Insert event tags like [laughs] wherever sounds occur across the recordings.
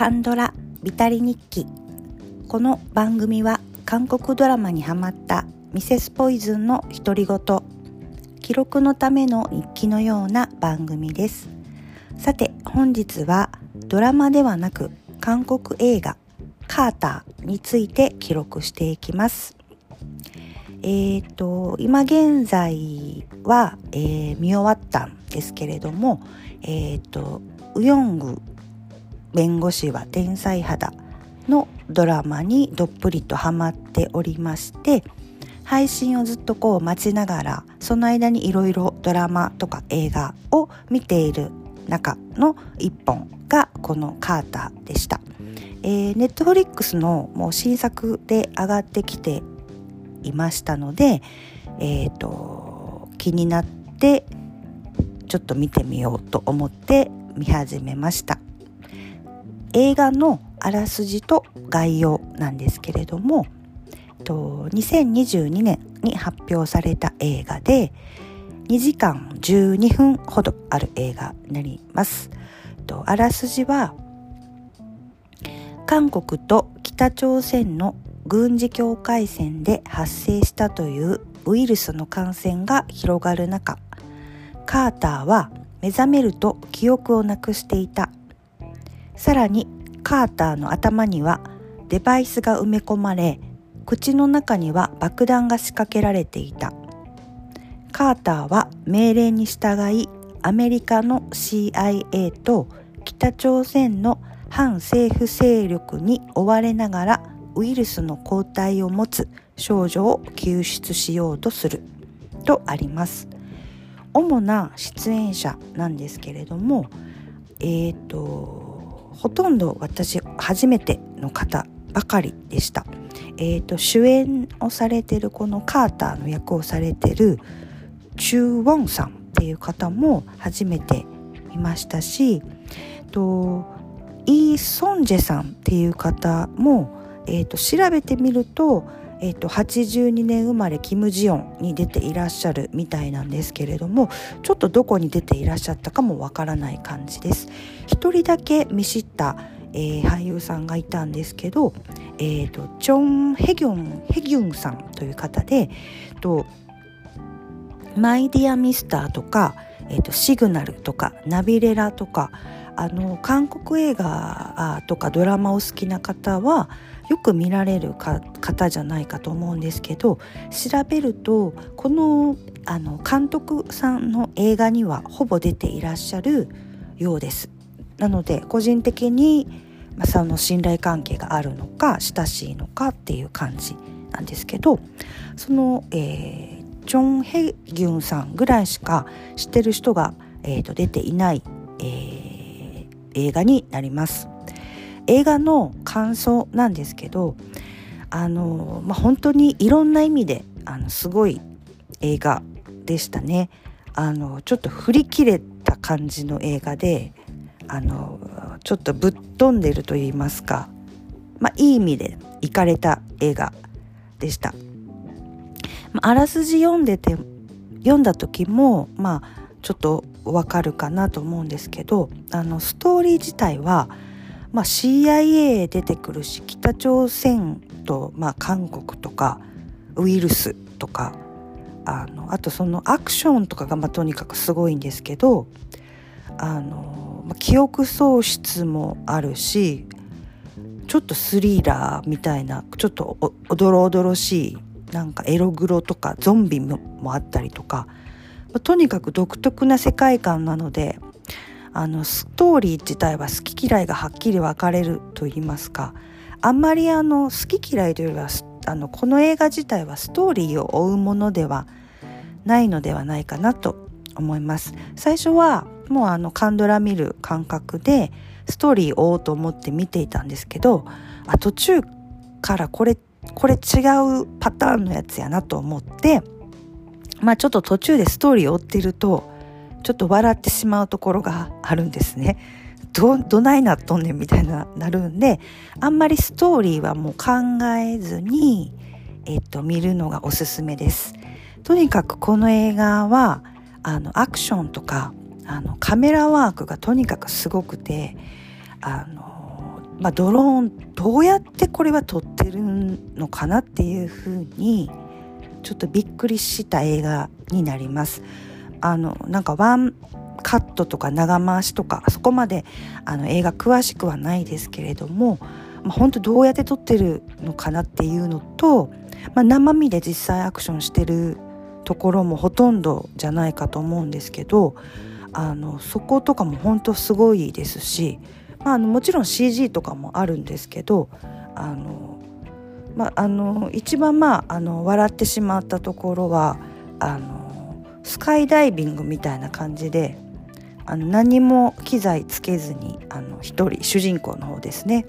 カンドラビタリ日記。この番組は韓国ドラマにハマったミセスポイズンの独り言記録のための日記のような番組です。さて本日はドラマではなく韓国映画カーターについて記録していきます。えっ、ー、と今現在は、えー、見終わったんですけれどもえっ、ー、とウヨング弁護士は天才肌のドラマにどっぷりとハマっておりまして配信をずっとこう待ちながらその間にいろいろドラマとか映画を見ている中の一本がこのカーターでした。えー、ネットフリックスのもう新作で上がってきていましたので、えーと気になってちょっと見てみようと思って見始めました。映画のあらすじと概要なんですけれども2022年に発表された映画で2時間12分ほどある映画になります。あらすじは韓国と北朝鮮の軍事境界線で発生したというウイルスの感染が広がる中カーターは目覚めると記憶をなくしていたさらにカーターの頭にはデバイスが埋め込まれ口の中には爆弾が仕掛けられていた。カーターは命令に従いアメリカの CIA と北朝鮮の反政府勢力に追われながらウイルスの抗体を持つ少女を救出しようとする。とあります。主な出演者なんですけれどもえっ、ー、とほとんど私初めての方ばかりでした。えーと、主演をされてるこのカーターの役をされてるチュウ・ウォンさんっていう方も初めて見ましたしとイ・ソンジェさんっていう方も、えーと調べてみるとえーと、82年生まれキム・ジヨンに出ていらっしゃるみたいなんですけれどもちょっとどこに出ていらっしゃったかもわからない感じです。一人だけ見知った、えー、俳優さんがいたんですけど、えーと、チョン・ヘギョンヘギュンさんという方でとマイ・ディア・ミスターとか、えーとシグナルとかナビレラとかあの韓国映画とかドラマを好きな方はよく見られる方じゃないかと思うんですけど調べるとこのあの監督さんの映画にはほぼ出ていらっしゃるようです。なので個人的に、その信頼関係があるのか親しいのかっていう感じなんですけどその、えー、チョン・ヘギュンさんぐらいしか知ってる人が、えーと、出ていない、えー、映画になります。映画の感想なんですけどあの、まあ、本当にいろんな意味であのすごい映画でしたね。あのちょっと振り切れた感じの映画であのちょっとぶっ飛んでると言いますか、まあ、いい意味でいかれた映画でした。まあ、らすじ読んでて読んだ時もまあちょっとわかるかなと思うんですけどあのストーリー自体はまあ、CIA 出てくるし北朝鮮と、まあ、韓国とかウイルスとかあのあとそのアクションとかが、まあ、とにかくすごいんですけどあの、まあ、記憶喪失もあるしちょっとスリラーみたいなちょっとおどろおどろしいなんかエログロとかゾンビもあったりとか、とにかく独特な世界観なのであのストーリー自体は好き嫌いがはっきり分かれると言いますかあんまりあの好き嫌いというよりはあのこの映画自体はストーリーを追うものではないのではないかなと思います。最初はもうあのカンドラ見る感覚でストーリーを追おうと思って見ていたんですけどあ途中からこれこれ違うパターンのやつやなと思ってまあちょっと途中でストーリーを追ってるとちょっと笑ってしまうところが [laughs] あるんですね。ど、どないなっとんねんみたいな、なるんで、あんまりストーリーはもう考えずに、えっと、見るのがおすすめです。とにかくこの映画は、あの、アクションとか、あの、カメラワークがとにかくすごくて、あの、まあ、ドローンどうやってこれは撮ってるのかなっていうふうにちょっとびっくりした映画になります。あのなんかワンカットとか長回しとかそこまであの映画詳しくはないですけれども、まあ、本当どうやって撮ってるのかなっていうのと、まあ、生身で実際アクションしてるところもほとんどじゃないかと思うんですけどあのそことかも本当すごいですし、まあ、あのもちろん CG とかもあるんですけどあの、まあ、あの一番まああの笑ってしまったところはあのスカイダイビングみたいな感じであの何も機材つけずにあの一人主人公の方ですね。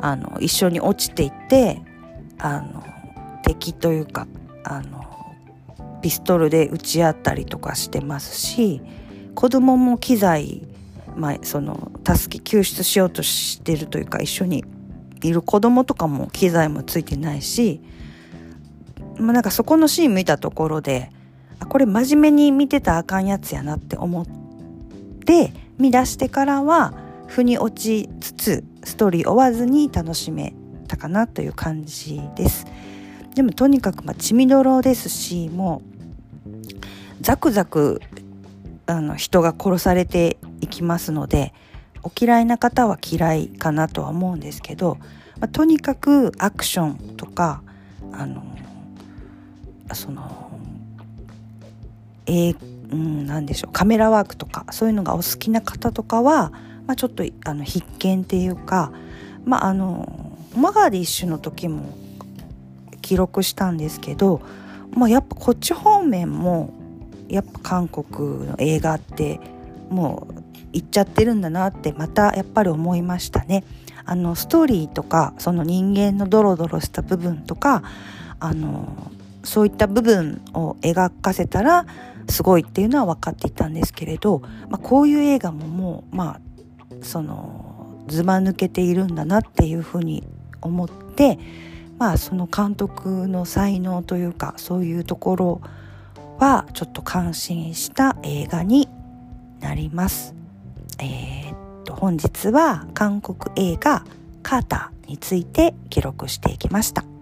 あの一緒に落ちていってあの敵というかあのピストルで撃ち合ったりとかしてますし子供も機材、まあ、その助け救出しようとしてるというか一緒にいる子供とかも機材もついてないし、まあ、なんかそこのシーン見たところでこれ真面目に見てたらあかんやつやなって思って見出してからは腑に落ちつつストーリー追わずに楽しめたかなという感じです。でもとにかくまあ血みどろですしもうザクザクあの人が殺されていきますのでお嫌いな方は嫌いかなとは思うんですけど、まあ、とにかくアクションとかあのそのえー、うん、何でしょうカメラワークとかそういうのがお好きな方とかは、まあ、ちょっとあの必見っていうか、まあ、あのマガディッシュの時も記録したんですけど、まあ、やっぱこっち方面もやっぱ韓国の映画ってもう行っちゃってるんだなってまたやっぱり思いましたね。あのストーリーとかその人間のドロドロした部分とかあのそういった部分を描かせたらすごいっていうのは分かっていたんですけれど、まあ、こういう映画ももうまあそのずば抜けているんだなっていうふうに思ってまあその監督の才能というかそういうところはちょっと感心した映画になります。えー、っと本日は韓国映画「カーター」について記録していきました。